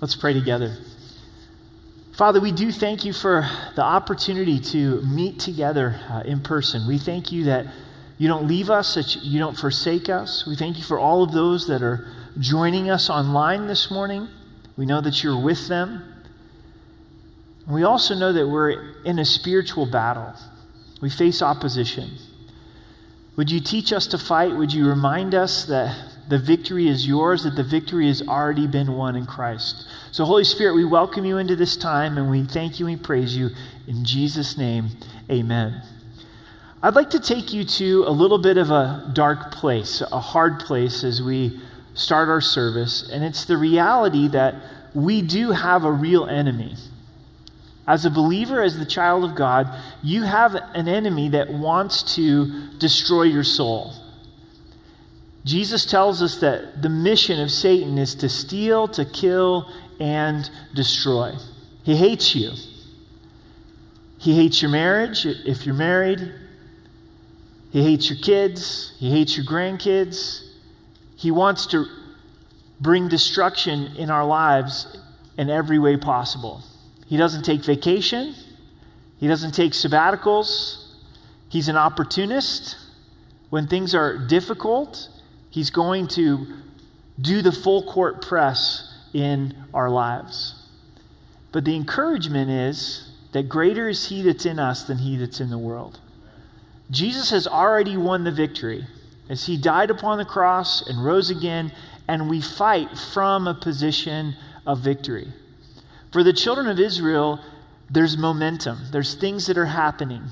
Let's pray together. Father, we do thank you for the opportunity to meet together uh, in person. We thank you that you don't leave us, that you don't forsake us. We thank you for all of those that are joining us online this morning. We know that you're with them. We also know that we're in a spiritual battle. We face opposition. Would you teach us to fight? Would you remind us that the victory is yours, that the victory has already been won in Christ? So, Holy Spirit, we welcome you into this time and we thank you and praise you. In Jesus' name, amen. I'd like to take you to a little bit of a dark place, a hard place as we start our service, and it's the reality that we do have a real enemy. As a believer, as the child of God, you have an enemy that wants to destroy your soul. Jesus tells us that the mission of Satan is to steal, to kill, and destroy. He hates you. He hates your marriage if you're married. He hates your kids. He hates your grandkids. He wants to bring destruction in our lives in every way possible. He doesn't take vacation, he doesn't take sabbaticals. He's an opportunist. When things are difficult, he's going to do the full court press in our lives. But the encouragement is that greater is he that's in us than he that's in the world. Jesus has already won the victory as he died upon the cross and rose again, and we fight from a position of victory. For the children of Israel, there's momentum, there's things that are happening.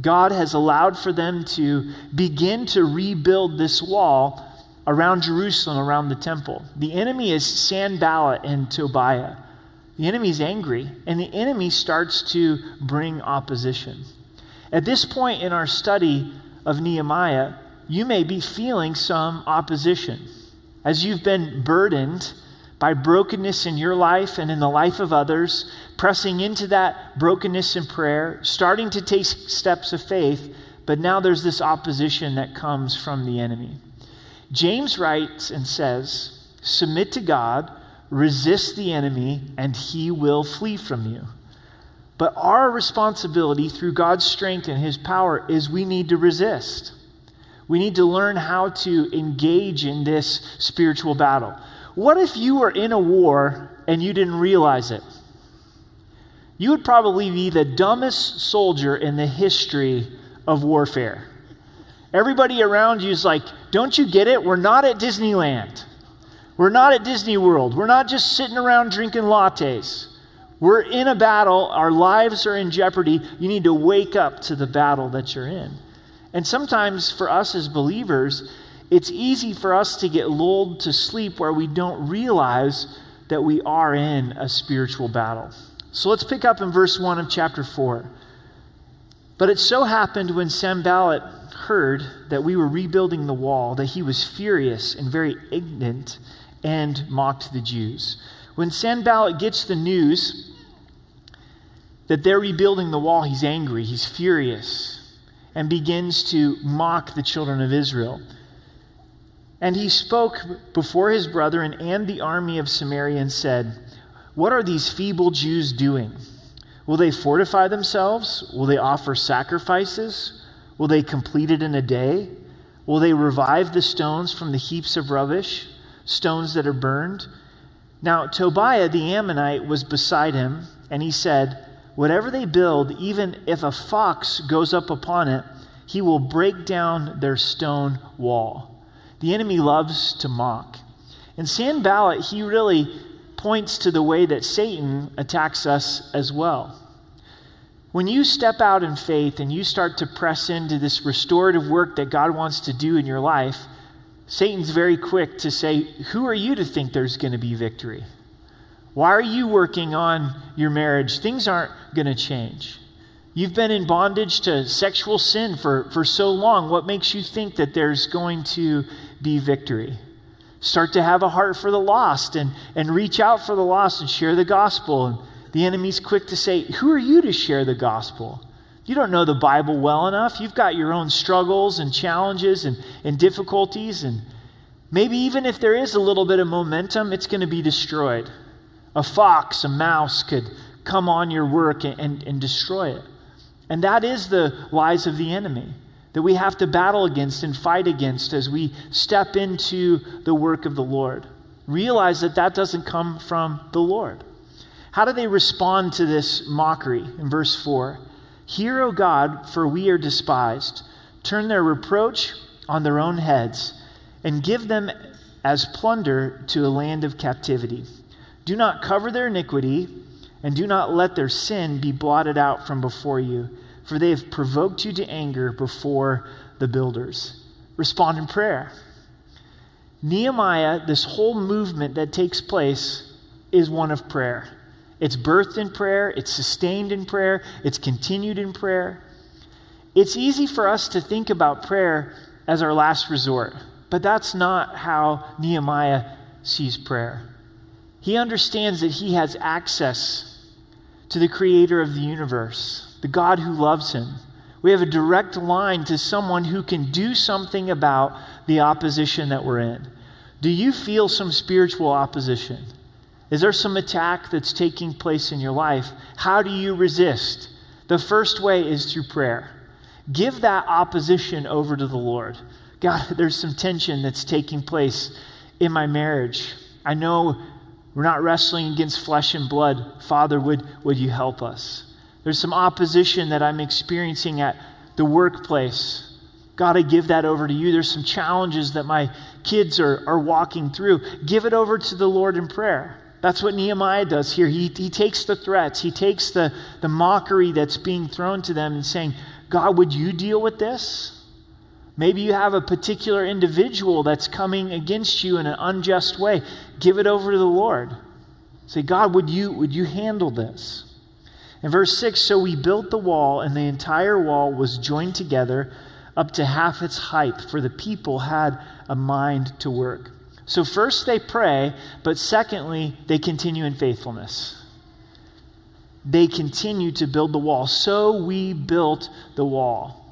God has allowed for them to begin to rebuild this wall around Jerusalem, around the temple. The enemy is Sanballat and Tobiah. The enemy is angry, and the enemy starts to bring opposition. At this point in our study of Nehemiah, you may be feeling some opposition. As you've been burdened by brokenness in your life and in the life of others, pressing into that brokenness in prayer, starting to take steps of faith, but now there's this opposition that comes from the enemy. James writes and says, Submit to God, resist the enemy, and he will flee from you. But our responsibility through God's strength and his power is we need to resist. We need to learn how to engage in this spiritual battle. What if you were in a war and you didn't realize it? You would probably be the dumbest soldier in the history of warfare. Everybody around you is like, Don't you get it? We're not at Disneyland. We're not at Disney World. We're not just sitting around drinking lattes. We're in a battle. Our lives are in jeopardy. You need to wake up to the battle that you're in. And sometimes for us as believers, it's easy for us to get lulled to sleep where we don't realize that we are in a spiritual battle. So let's pick up in verse 1 of chapter 4. But it so happened when Sanballat heard that we were rebuilding the wall that he was furious and very ignorant and mocked the Jews. When Sanballat gets the news that they're rebuilding the wall, he's angry, he's furious, and begins to mock the children of Israel. And he spoke before his brethren and the army of Samaria and said, What are these feeble Jews doing? Will they fortify themselves? Will they offer sacrifices? Will they complete it in a day? Will they revive the stones from the heaps of rubbish, stones that are burned? Now, Tobiah the Ammonite was beside him, and he said, Whatever they build, even if a fox goes up upon it, he will break down their stone wall. The enemy loves to mock. And Sanballat, he really points to the way that Satan attacks us as well. When you step out in faith and you start to press into this restorative work that God wants to do in your life, Satan's very quick to say, Who are you to think there's going to be victory? Why are you working on your marriage? Things aren't going to change. You've been in bondage to sexual sin for, for so long. What makes you think that there's going to be victory? Start to have a heart for the lost and, and reach out for the lost and share the gospel. And the enemy's quick to say, Who are you to share the gospel? You don't know the Bible well enough. You've got your own struggles and challenges and, and difficulties. And maybe even if there is a little bit of momentum, it's going to be destroyed. A fox, a mouse could come on your work and, and, and destroy it. And that is the lies of the enemy that we have to battle against and fight against as we step into the work of the Lord. Realize that that doesn't come from the Lord. How do they respond to this mockery in verse 4? Hear, O God, for we are despised. Turn their reproach on their own heads and give them as plunder to a land of captivity. Do not cover their iniquity and do not let their sin be blotted out from before you for they have provoked you to anger before the builders. Respond in prayer. Nehemiah, this whole movement that takes place, is one of prayer. It's birthed in prayer, it's sustained in prayer, it's continued in prayer. It's easy for us to think about prayer as our last resort, but that's not how Nehemiah sees prayer. He understands that he has access to the creator of the universe the God who loves him. We have a direct line to someone who can do something about the opposition that we're in. Do you feel some spiritual opposition? Is there some attack that's taking place in your life? How do you resist? The first way is through prayer. Give that opposition over to the Lord. God, there's some tension that's taking place in my marriage. I know we're not wrestling against flesh and blood. Father, would, would you help us? There's some opposition that I'm experiencing at the workplace. God, I give that over to you. There's some challenges that my kids are, are walking through. Give it over to the Lord in prayer. That's what Nehemiah does here. He, he takes the threats, he takes the, the mockery that's being thrown to them and saying, God, would you deal with this? Maybe you have a particular individual that's coming against you in an unjust way. Give it over to the Lord. Say, God, would you, would you handle this? In verse 6, so we built the wall, and the entire wall was joined together up to half its height, for the people had a mind to work. So, first they pray, but secondly, they continue in faithfulness. They continue to build the wall. So we built the wall.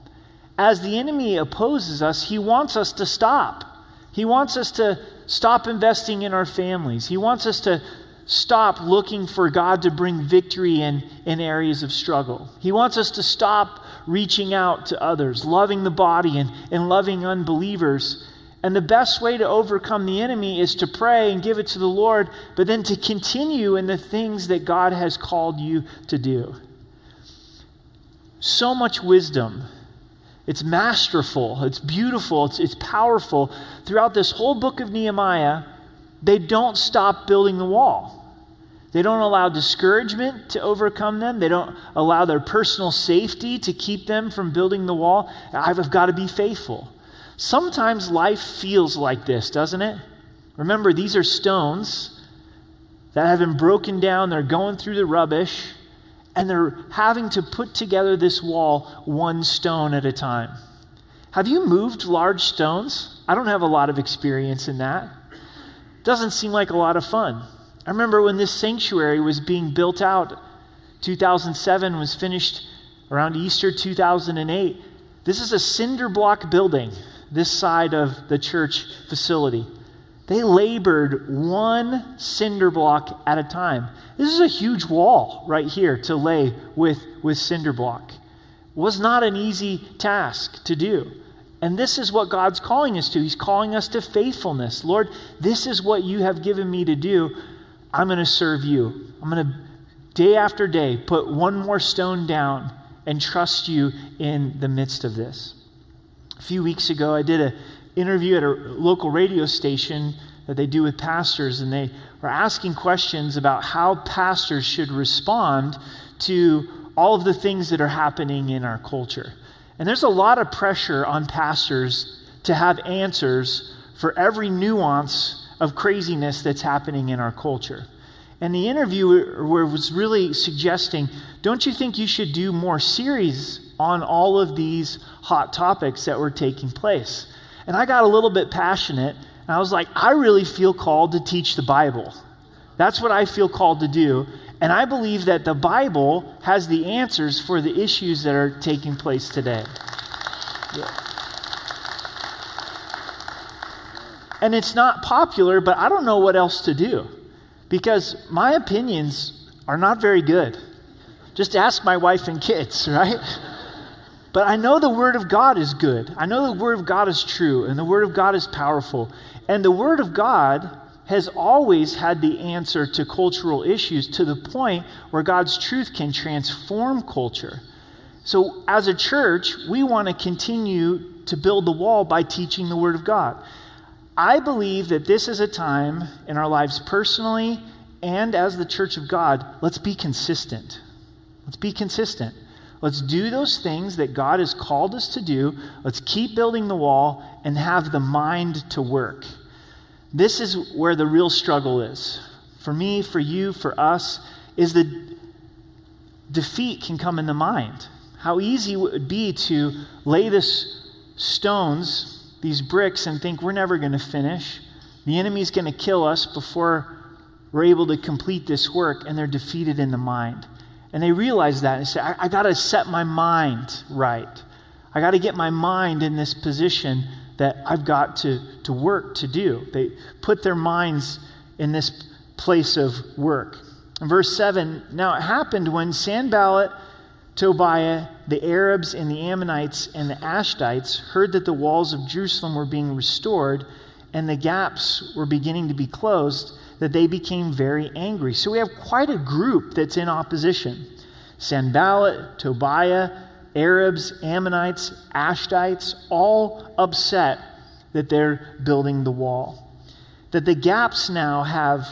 As the enemy opposes us, he wants us to stop. He wants us to stop investing in our families. He wants us to stop looking for God to bring victory in, in areas of struggle. He wants us to stop reaching out to others, loving the body and, and loving unbelievers. And the best way to overcome the enemy is to pray and give it to the Lord, but then to continue in the things that God has called you to do. So much wisdom. It's masterful, it's beautiful, it's, it's powerful. Throughout this whole book of Nehemiah, they don't stop building the wall. They don't allow discouragement to overcome them. They don't allow their personal safety to keep them from building the wall. I've got to be faithful. Sometimes life feels like this, doesn't it? Remember, these are stones that have been broken down. They're going through the rubbish, and they're having to put together this wall one stone at a time. Have you moved large stones? I don't have a lot of experience in that. Doesn't seem like a lot of fun. I remember when this sanctuary was being built out, 2007 was finished around Easter 2008. This is a cinder block building, this side of the church facility. They labored one cinder block at a time. This is a huge wall right here to lay with, with cinder block. Was not an easy task to do. And this is what God's calling us to. He's calling us to faithfulness. Lord, this is what you have given me to do. I'm going to serve you. I'm going to, day after day, put one more stone down and trust you in the midst of this. A few weeks ago, I did an interview at a local radio station that they do with pastors, and they were asking questions about how pastors should respond to all of the things that are happening in our culture. And there's a lot of pressure on pastors to have answers for every nuance of craziness that's happening in our culture. And the interviewer was really suggesting don't you think you should do more series on all of these hot topics that were taking place? And I got a little bit passionate, and I was like, I really feel called to teach the Bible. That's what I feel called to do. And I believe that the Bible has the answers for the issues that are taking place today. Yeah. And it's not popular, but I don't know what else to do. because my opinions are not very good. Just ask my wife and kids, right? But I know the Word of God is good. I know the Word of God is true, and the Word of God is powerful. And the Word of God has always had the answer to cultural issues to the point where God's truth can transform culture. So, as a church, we want to continue to build the wall by teaching the Word of God. I believe that this is a time in our lives personally and as the church of God, let's be consistent. Let's be consistent. Let's do those things that God has called us to do. Let's keep building the wall and have the mind to work. This is where the real struggle is. For me, for you, for us, is that defeat can come in the mind. How easy it would be to lay this stones, these bricks, and think we're never going to finish. The enemy's going to kill us before we're able to complete this work, and they're defeated in the mind. And they realize that and say, I, I got to set my mind right. I got to get my mind in this position that I've got to, to work to do. They put their minds in this place of work. In verse 7, now it happened when Sanballat, Tobiah, the Arabs, and the Ammonites, and the Ashdites heard that the walls of Jerusalem were being restored and the gaps were beginning to be closed, that they became very angry. So we have quite a group that's in opposition Sanballat, Tobiah, Arabs, Ammonites, Ashdites, all upset that they're building the wall. That the gaps now have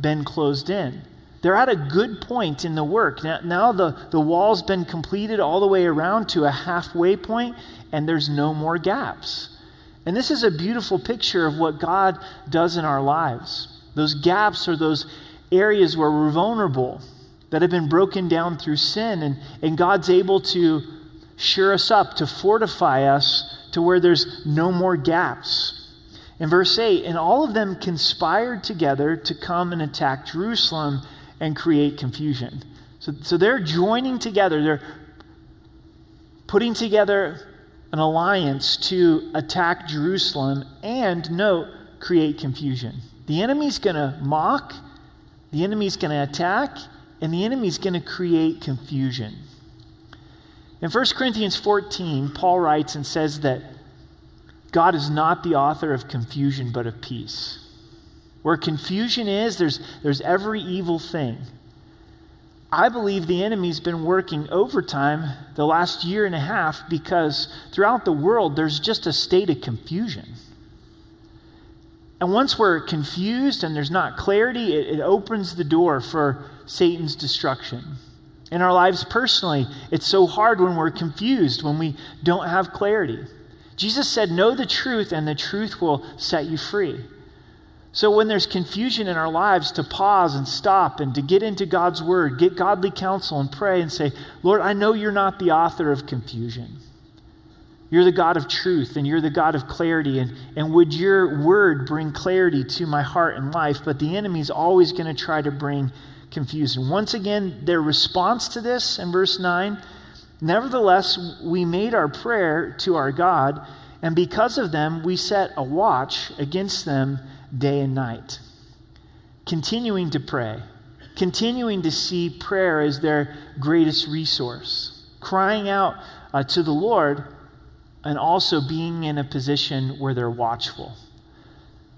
been closed in. They're at a good point in the work. Now, now the, the wall's been completed all the way around to a halfway point, and there's no more gaps. And this is a beautiful picture of what God does in our lives. Those gaps are those areas where we're vulnerable, that have been broken down through sin, and, and God's able to sure us up, to fortify us to where there's no more gaps. In verse 8, and all of them conspired together to come and attack Jerusalem and create confusion. So, so they're joining together, they're putting together an alliance to attack Jerusalem and, note, create confusion. The enemy's going to mock, the enemy's going to attack, and the enemy's going to create confusion. In 1 Corinthians 14, Paul writes and says that God is not the author of confusion, but of peace. Where confusion is, there's, there's every evil thing. I believe the enemy's been working overtime the last year and a half because throughout the world there's just a state of confusion. And once we're confused and there's not clarity, it, it opens the door for Satan's destruction. In our lives personally, it's so hard when we're confused, when we don't have clarity. Jesus said, Know the truth, and the truth will set you free. So, when there's confusion in our lives, to pause and stop and to get into God's word, get godly counsel and pray and say, Lord, I know you're not the author of confusion. You're the God of truth and you're the God of clarity. And, and would your word bring clarity to my heart and life? But the enemy's always going to try to bring confusion. Once again, their response to this in verse 9 Nevertheless, we made our prayer to our God, and because of them, we set a watch against them day and night. Continuing to pray, continuing to see prayer as their greatest resource, crying out uh, to the Lord and also being in a position where they're watchful.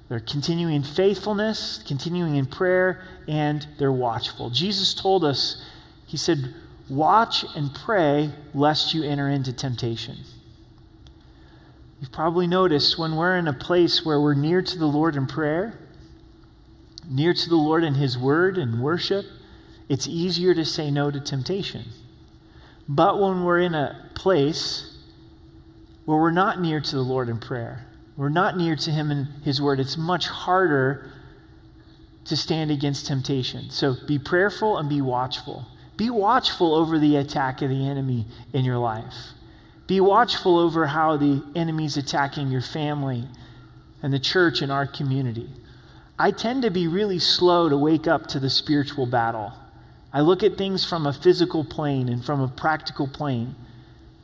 They're continuing faithfulness, continuing in prayer, and they're watchful. Jesus told us, He said, Watch and pray lest you enter into temptation. You've probably noticed when we're in a place where we're near to the Lord in prayer, near to the Lord in His Word and worship, it's easier to say no to temptation. But when we're in a place where we're not near to the Lord in prayer, we're not near to Him in His Word, it's much harder to stand against temptation. So be prayerful and be watchful. Be watchful over the attack of the enemy in your life. Be watchful over how the enemy's attacking your family and the church and our community. I tend to be really slow to wake up to the spiritual battle. I look at things from a physical plane and from a practical plane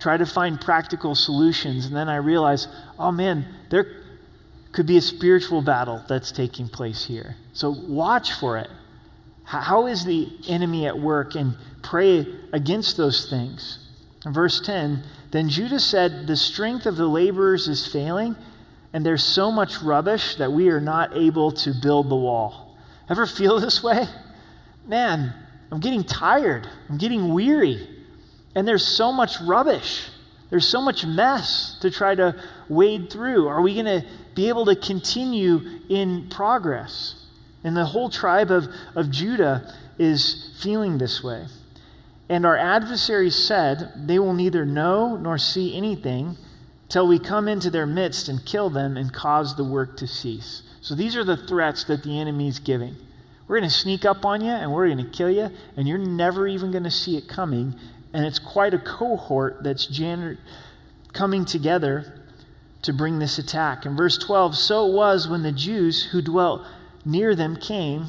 try to find practical solutions, and then I realize, oh man, there could be a spiritual battle that's taking place here. So watch for it. How is the enemy at work? And pray against those things. In verse 10, then Judah said, The strength of the laborers is failing, and there's so much rubbish that we are not able to build the wall. Ever feel this way? Man, I'm getting tired. I'm getting weary. And there's so much rubbish. There's so much mess to try to wade through. Are we going to be able to continue in progress? And the whole tribe of, of Judah is feeling this way. And our adversaries said, They will neither know nor see anything till we come into their midst and kill them and cause the work to cease. So these are the threats that the enemy is giving. We're going to sneak up on you and we're going to kill you, and you're never even going to see it coming. And it's quite a cohort that's coming together to bring this attack. In verse 12, so it was when the Jews who dwelt near them came,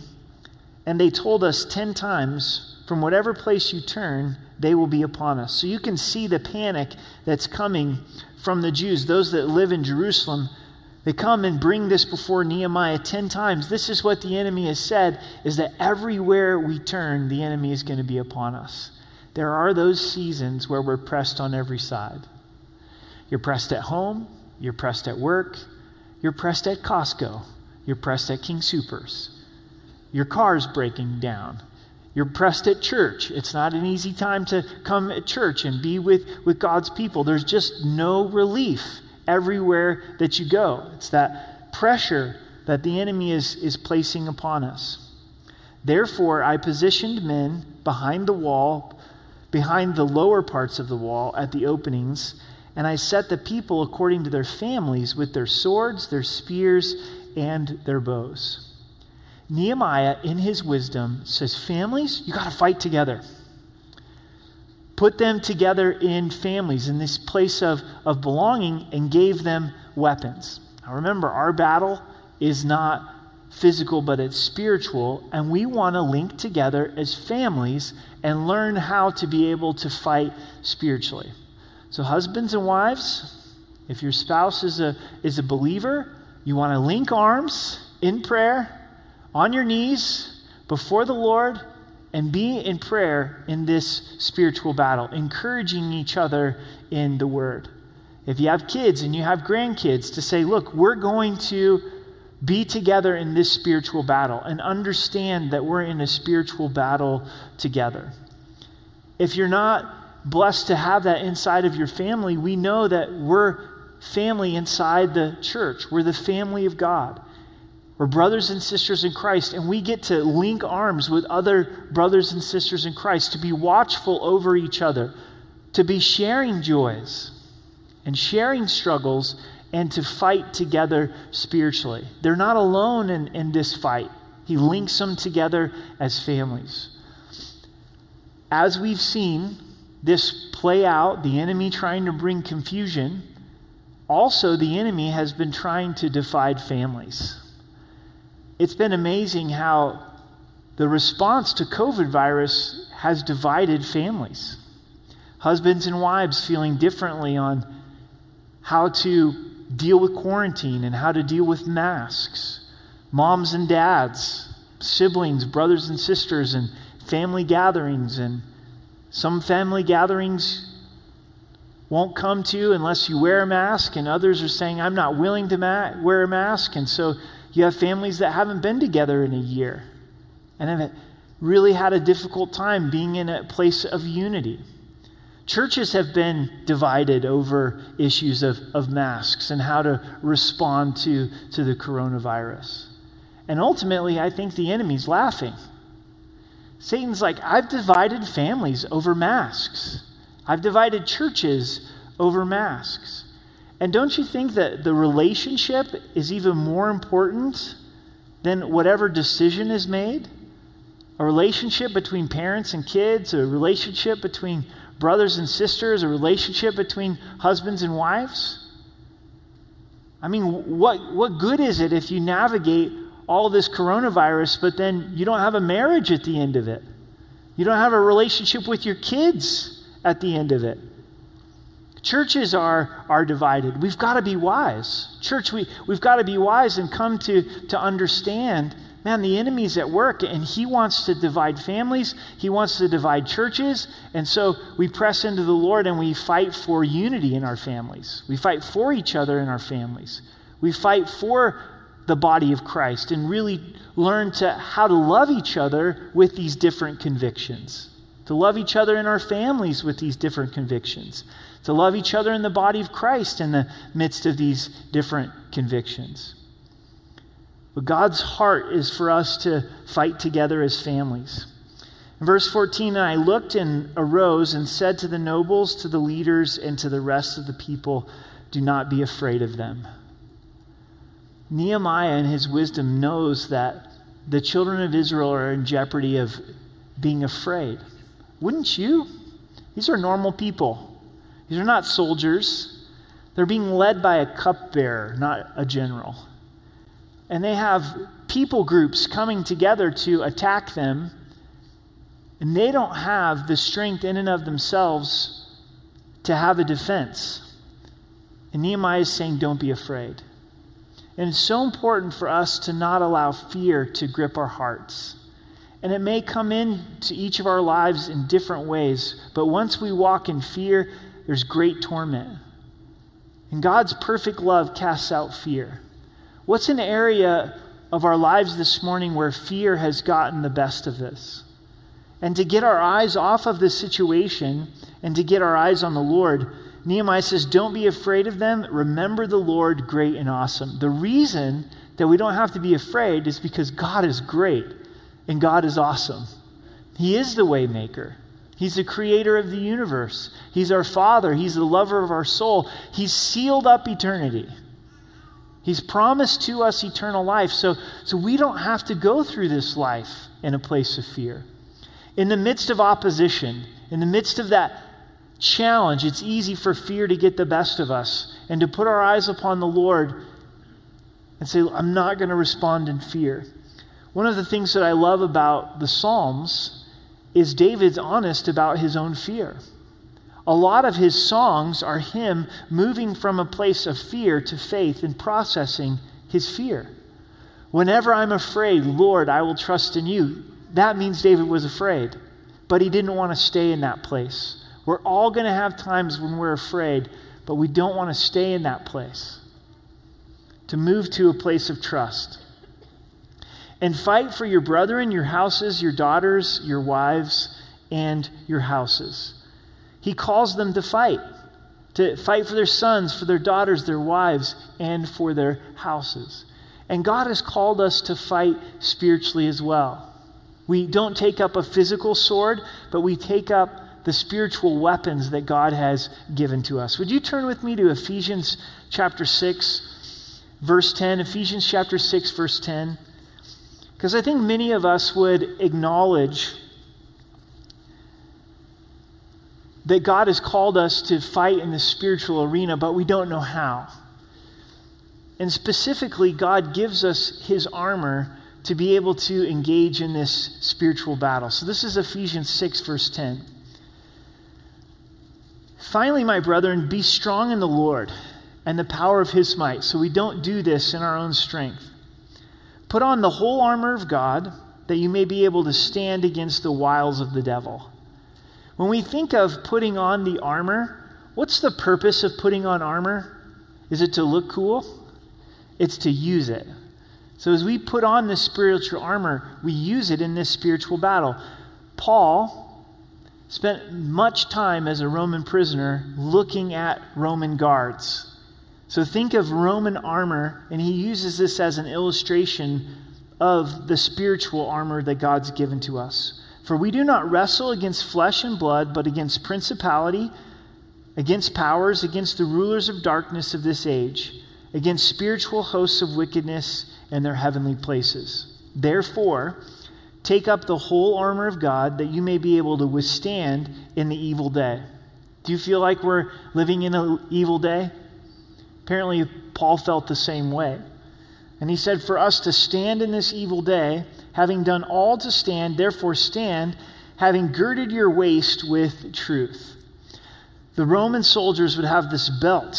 and they told us ten times, from whatever place you turn, they will be upon us. So you can see the panic that's coming from the Jews, those that live in Jerusalem. They come and bring this before Nehemiah 10 times. This is what the enemy has said is that everywhere we turn, the enemy is going to be upon us. There are those seasons where we're pressed on every side. You're pressed at home, you're pressed at work, you're pressed at Costco, you're pressed at King Supers. Your car's breaking down. You're pressed at church. It's not an easy time to come at church and be with, with God's people. There's just no relief everywhere that you go. It's that pressure that the enemy is, is placing upon us. Therefore, I positioned men behind the wall, behind the lower parts of the wall at the openings, and I set the people according to their families with their swords, their spears, and their bows. Nehemiah, in his wisdom, says, Families, you got to fight together. Put them together in families, in this place of, of belonging, and gave them weapons. Now remember, our battle is not physical, but it's spiritual, and we want to link together as families and learn how to be able to fight spiritually. So, husbands and wives, if your spouse is a, is a believer, you want to link arms in prayer on your knees before the Lord and be in prayer in this spiritual battle, encouraging each other in the Word. If you have kids and you have grandkids, to say, look, we're going to be together in this spiritual battle and understand that we're in a spiritual battle together. If you're not blessed to have that inside of your family, we know that we're family inside the church. We're the family of God. We're brothers and sisters in Christ, and we get to link arms with other brothers and sisters in Christ, to be watchful over each other, to be sharing joys and sharing struggles, and to fight together spiritually. They're not alone in, in this fight, He links them together as families. As we've seen this play out, the enemy trying to bring confusion, also the enemy has been trying to divide families it's been amazing how the response to COVID virus has divided families. Husbands and wives feeling differently on how to deal with quarantine and how to deal with masks. Moms and dads, siblings, brothers and sisters, and family gatherings. And some family gatherings won't come to you unless you wear a mask, and others are saying, I'm not willing to ma- wear a mask. And so you have families that haven't been together in a year and have really had a difficult time being in a place of unity. Churches have been divided over issues of, of masks and how to respond to, to the coronavirus. And ultimately, I think the enemy's laughing. Satan's like, I've divided families over masks, I've divided churches over masks. And don't you think that the relationship is even more important than whatever decision is made? A relationship between parents and kids, a relationship between brothers and sisters, a relationship between husbands and wives? I mean, what, what good is it if you navigate all this coronavirus, but then you don't have a marriage at the end of it? You don't have a relationship with your kids at the end of it. Churches are, are divided. We've got to be wise. Church, we, we've got to be wise and come to, to understand man, the enemy's at work and he wants to divide families, he wants to divide churches. And so we press into the Lord and we fight for unity in our families. We fight for each other in our families. We fight for the body of Christ and really learn to how to love each other with these different convictions. To love each other in our families with these different convictions. To love each other in the body of Christ in the midst of these different convictions. But God's heart is for us to fight together as families. In verse 14, and I looked and arose and said to the nobles, to the leaders, and to the rest of the people, Do not be afraid of them. Nehemiah, in his wisdom, knows that the children of Israel are in jeopardy of being afraid. Wouldn't you? These are normal people. These are not soldiers. They're being led by a cupbearer, not a general. And they have people groups coming together to attack them, and they don't have the strength in and of themselves to have a defense. And Nehemiah is saying, Don't be afraid. And it's so important for us to not allow fear to grip our hearts. And it may come into each of our lives in different ways, but once we walk in fear, there's great torment. And God's perfect love casts out fear. What's an area of our lives this morning where fear has gotten the best of this? And to get our eyes off of this situation and to get our eyes on the Lord, Nehemiah says, Don't be afraid of them. Remember the Lord great and awesome. The reason that we don't have to be afraid is because God is great and God is awesome. He is the waymaker. He's the creator of the universe. He's our father. He's the lover of our soul. He's sealed up eternity. He's promised to us eternal life. So, so we don't have to go through this life in a place of fear. In the midst of opposition, in the midst of that challenge, it's easy for fear to get the best of us and to put our eyes upon the Lord and say, I'm not going to respond in fear. One of the things that I love about the Psalms is David's honest about his own fear. A lot of his songs are him moving from a place of fear to faith and processing his fear. Whenever I'm afraid, Lord, I will trust in you. That means David was afraid, but he didn't want to stay in that place. We're all going to have times when we're afraid, but we don't want to stay in that place. To move to a place of trust. And fight for your brethren, your houses, your daughters, your wives, and your houses. He calls them to fight, to fight for their sons, for their daughters, their wives, and for their houses. And God has called us to fight spiritually as well. We don't take up a physical sword, but we take up the spiritual weapons that God has given to us. Would you turn with me to Ephesians chapter 6, verse 10? Ephesians chapter 6, verse 10. Because I think many of us would acknowledge that God has called us to fight in the spiritual arena, but we don't know how. And specifically, God gives us his armor to be able to engage in this spiritual battle. So this is Ephesians 6, verse 10. Finally, my brethren, be strong in the Lord and the power of his might, so we don't do this in our own strength. Put on the whole armor of God that you may be able to stand against the wiles of the devil. When we think of putting on the armor, what's the purpose of putting on armor? Is it to look cool? It's to use it. So as we put on this spiritual armor, we use it in this spiritual battle. Paul spent much time as a Roman prisoner looking at Roman guards. So think of Roman armor, and he uses this as an illustration of the spiritual armor that God's given to us. For we do not wrestle against flesh and blood, but against principality, against powers, against the rulers of darkness of this age, against spiritual hosts of wickedness in their heavenly places. Therefore, Take up the whole armor of God that you may be able to withstand in the evil day. Do you feel like we're living in an evil day? Apparently, Paul felt the same way. And he said, For us to stand in this evil day, having done all to stand, therefore stand, having girded your waist with truth. The Roman soldiers would have this belt.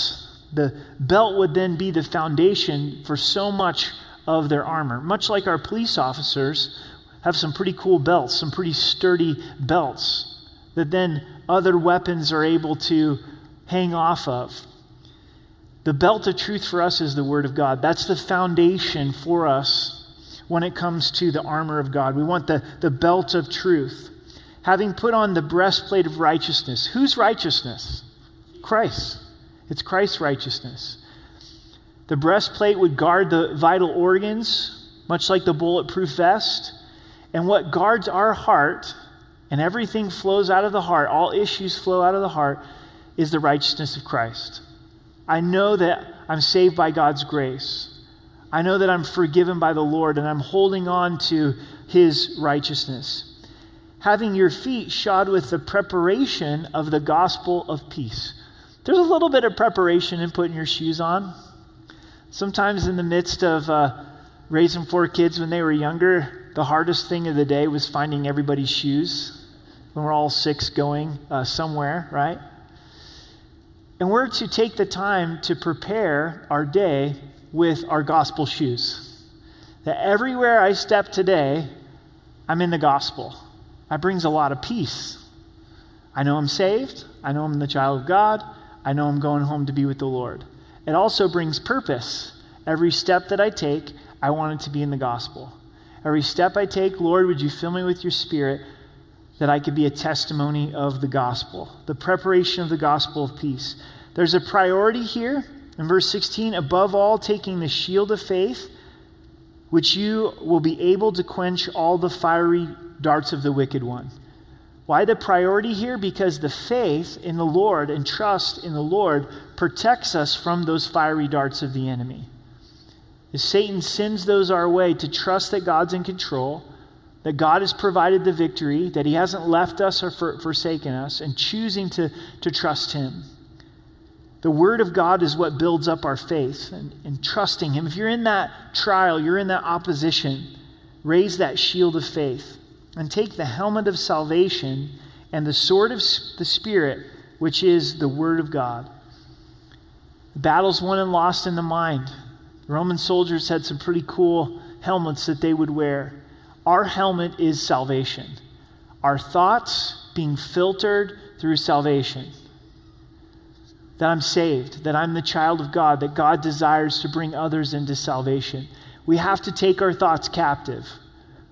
The belt would then be the foundation for so much of their armor. Much like our police officers have some pretty cool belts, some pretty sturdy belts that then other weapons are able to hang off of. The belt of truth for us is the Word of God. That's the foundation for us when it comes to the armor of God. We want the, the belt of truth. Having put on the breastplate of righteousness. Whose righteousness? Christ. It's Christ's righteousness. The breastplate would guard the vital organs, much like the bulletproof vest. And what guards our heart, and everything flows out of the heart, all issues flow out of the heart, is the righteousness of Christ. I know that I'm saved by God's grace. I know that I'm forgiven by the Lord, and I'm holding on to his righteousness. Having your feet shod with the preparation of the gospel of peace. There's a little bit of preparation in putting your shoes on. Sometimes, in the midst of uh, raising four kids when they were younger, the hardest thing of the day was finding everybody's shoes when we're all six going uh, somewhere, right? And we're to take the time to prepare our day with our gospel shoes. That everywhere I step today, I'm in the gospel. That brings a lot of peace. I know I'm saved. I know I'm the child of God. I know I'm going home to be with the Lord. It also brings purpose. Every step that I take, I want it to be in the gospel. Every step I take, Lord, would you fill me with your spirit that I could be a testimony of the gospel, the preparation of the gospel of peace. There's a priority here in verse 16 above all, taking the shield of faith, which you will be able to quench all the fiery darts of the wicked one. Why the priority here? Because the faith in the Lord and trust in the Lord protects us from those fiery darts of the enemy. If Satan sends those our way to trust that God's in control, that God has provided the victory, that He hasn't left us or for, forsaken us, and choosing to, to trust Him. The Word of God is what builds up our faith and, and trusting Him. If you're in that trial, you're in that opposition, raise that shield of faith and take the helmet of salvation and the sword of the Spirit, which is the Word of God. The Battles won and lost in the mind. Roman soldiers had some pretty cool helmets that they would wear. Our helmet is salvation. Our thoughts being filtered through salvation. That I'm saved, that I'm the child of God, that God desires to bring others into salvation. We have to take our thoughts captive.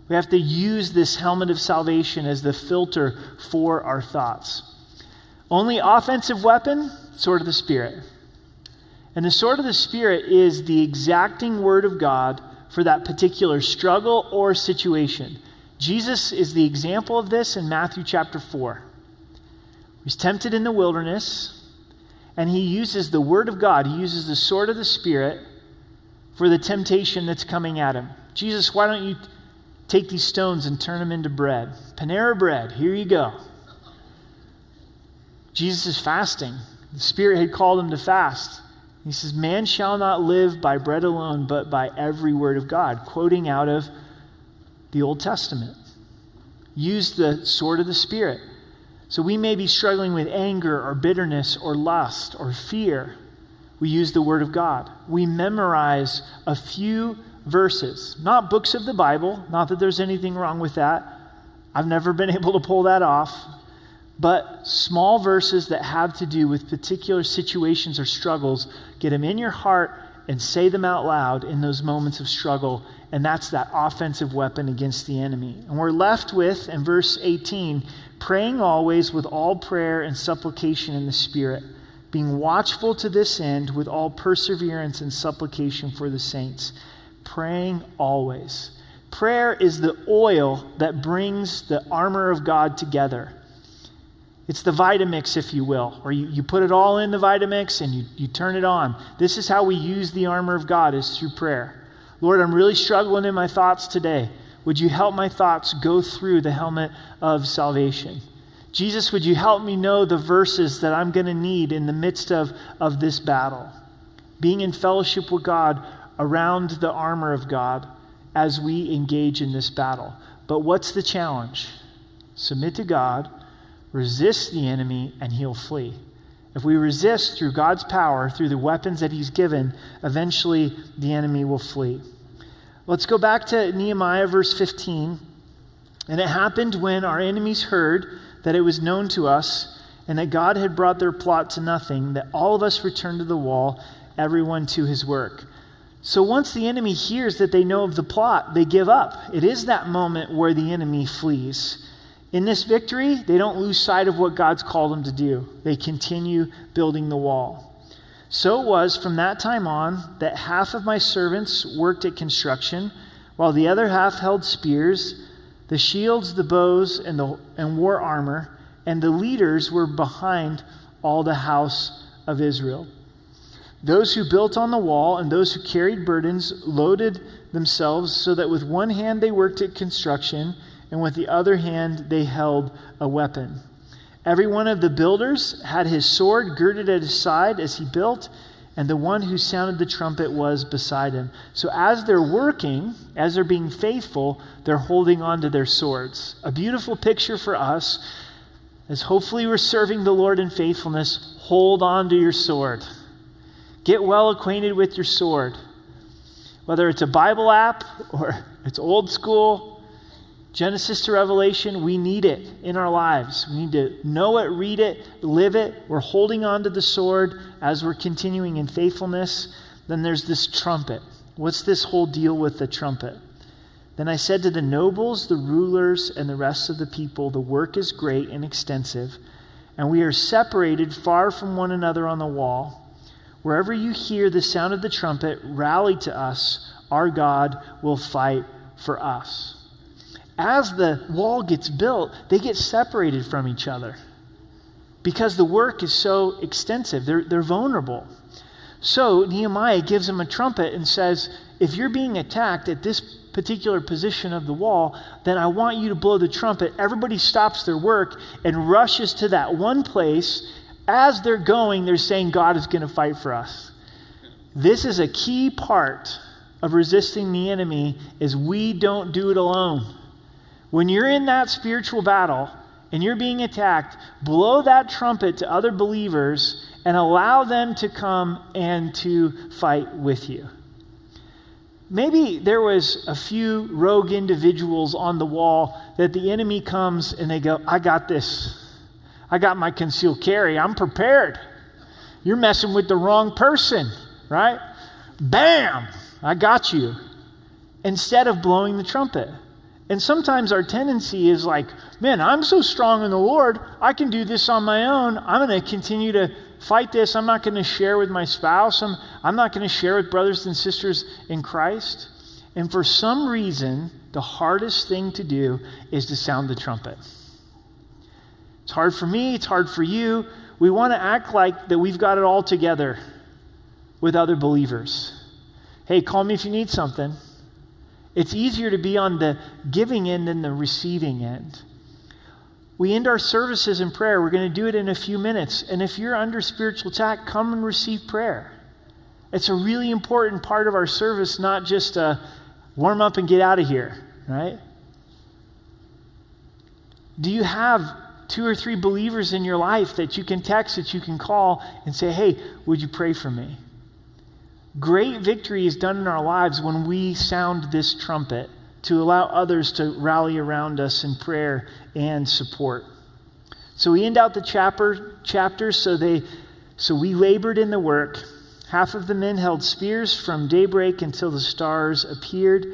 We have to use this helmet of salvation as the filter for our thoughts. Only offensive weapon, sword of the Spirit. And the sword of the Spirit is the exacting word of God for that particular struggle or situation. Jesus is the example of this in Matthew chapter 4. He's tempted in the wilderness, and he uses the word of God, he uses the sword of the Spirit for the temptation that's coming at him. Jesus, why don't you take these stones and turn them into bread? Panera bread, here you go. Jesus is fasting. The Spirit had called him to fast. He says, Man shall not live by bread alone, but by every word of God, quoting out of the Old Testament. Use the sword of the Spirit. So we may be struggling with anger or bitterness or lust or fear. We use the Word of God. We memorize a few verses, not books of the Bible, not that there's anything wrong with that. I've never been able to pull that off but small verses that have to do with particular situations or struggles, get them in your heart and say them out loud in those moments of struggle. And that's that offensive weapon against the enemy. And we're left with, in verse 18, praying always with all prayer and supplication in the Spirit, being watchful to this end with all perseverance and supplication for the saints. Praying always. Prayer is the oil that brings the armor of God together. It's the Vitamix, if you will, or you, you put it all in the Vitamix and you, you turn it on. This is how we use the armor of God is through prayer. Lord, I'm really struggling in my thoughts today. Would you help my thoughts go through the helmet of salvation? Jesus, would you help me know the verses that I'm going to need in the midst of, of this battle? Being in fellowship with God around the armor of God as we engage in this battle. But what's the challenge? Submit to God resist the enemy and he'll flee. If we resist through God's power, through the weapons that he's given, eventually the enemy will flee. Let's go back to Nehemiah, verse 15. And it happened when our enemies heard that it was known to us and that God had brought their plot to nothing, that all of us returned to the wall, everyone to his work. So once the enemy hears that they know of the plot, they give up. It is that moment where the enemy flees. In this victory, they don't lose sight of what God's called them to do. They continue building the wall. So it was from that time on that half of my servants worked at construction, while the other half held spears, the shields, the bows, and, the, and wore armor, and the leaders were behind all the house of Israel. Those who built on the wall and those who carried burdens loaded themselves so that with one hand they worked at construction and with the other hand they held a weapon. Every one of the builders had his sword girded at his side as he built, and the one who sounded the trumpet was beside him. So as they're working, as they're being faithful, they're holding on to their swords. A beautiful picture for us as hopefully we're serving the Lord in faithfulness. Hold on to your sword. Get well acquainted with your sword. Whether it's a Bible app or it's old school, Genesis to Revelation, we need it in our lives. We need to know it, read it, live it. We're holding on to the sword as we're continuing in faithfulness. Then there's this trumpet. What's this whole deal with the trumpet? Then I said to the nobles, the rulers, and the rest of the people, The work is great and extensive, and we are separated far from one another on the wall. Wherever you hear the sound of the trumpet, rally to us. Our God will fight for us. As the wall gets built, they get separated from each other because the work is so extensive. They're, they're vulnerable. So Nehemiah gives them a trumpet and says, If you're being attacked at this particular position of the wall, then I want you to blow the trumpet. Everybody stops their work and rushes to that one place as they're going, they're saying God is going to fight for us. This is a key part of resisting the enemy is we don't do it alone. When you're in that spiritual battle and you're being attacked, blow that trumpet to other believers and allow them to come and to fight with you. Maybe there was a few rogue individuals on the wall that the enemy comes and they go, I got this. I got my concealed carry. I'm prepared. You're messing with the wrong person, right? Bam! I got you. Instead of blowing the trumpet. And sometimes our tendency is like, man, I'm so strong in the Lord, I can do this on my own. I'm going to continue to fight this. I'm not going to share with my spouse. I'm, I'm not going to share with brothers and sisters in Christ. And for some reason, the hardest thing to do is to sound the trumpet. It's hard for me, it's hard for you. We want to act like that we've got it all together with other believers. Hey, call me if you need something. It's easier to be on the giving end than the receiving end. We end our services in prayer. We're going to do it in a few minutes. And if you're under spiritual attack, come and receive prayer. It's a really important part of our service, not just a warm up and get out of here, right? Do you have two or three believers in your life that you can text, that you can call and say, hey, would you pray for me? Great victory is done in our lives when we sound this trumpet to allow others to rally around us in prayer and support. So we end out the chapter chapters so they so we labored in the work. Half of the men held spears from daybreak until the stars appeared.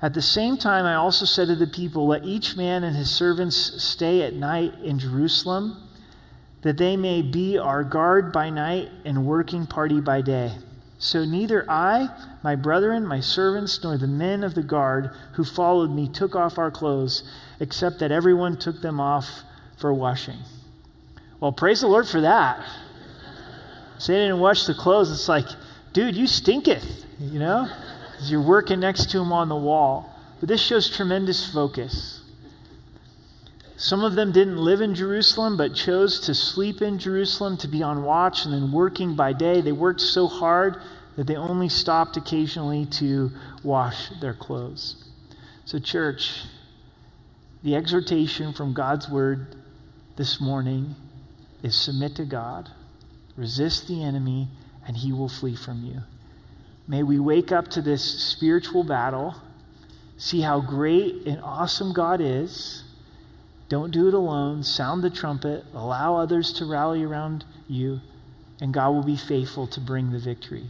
At the same time, I also said to the people, Let each man and his servants stay at night in Jerusalem, that they may be our guard by night and working party by day. So neither I, my brethren, my servants, nor the men of the guard who followed me took off our clothes, except that everyone took them off for washing. Well, praise the Lord for that. So they didn't wash the clothes. It's like, dude, you stinketh, you know? you're working next to him on the wall. But this shows tremendous focus. Some of them didn't live in Jerusalem, but chose to sleep in Jerusalem to be on watch and then working by day. They worked so hard that they only stopped occasionally to wash their clothes. So, church, the exhortation from God's word this morning is submit to God, resist the enemy, and he will flee from you. May we wake up to this spiritual battle, see how great and awesome God is. Don't do it alone. Sound the trumpet, allow others to rally around you, and God will be faithful to bring the victory.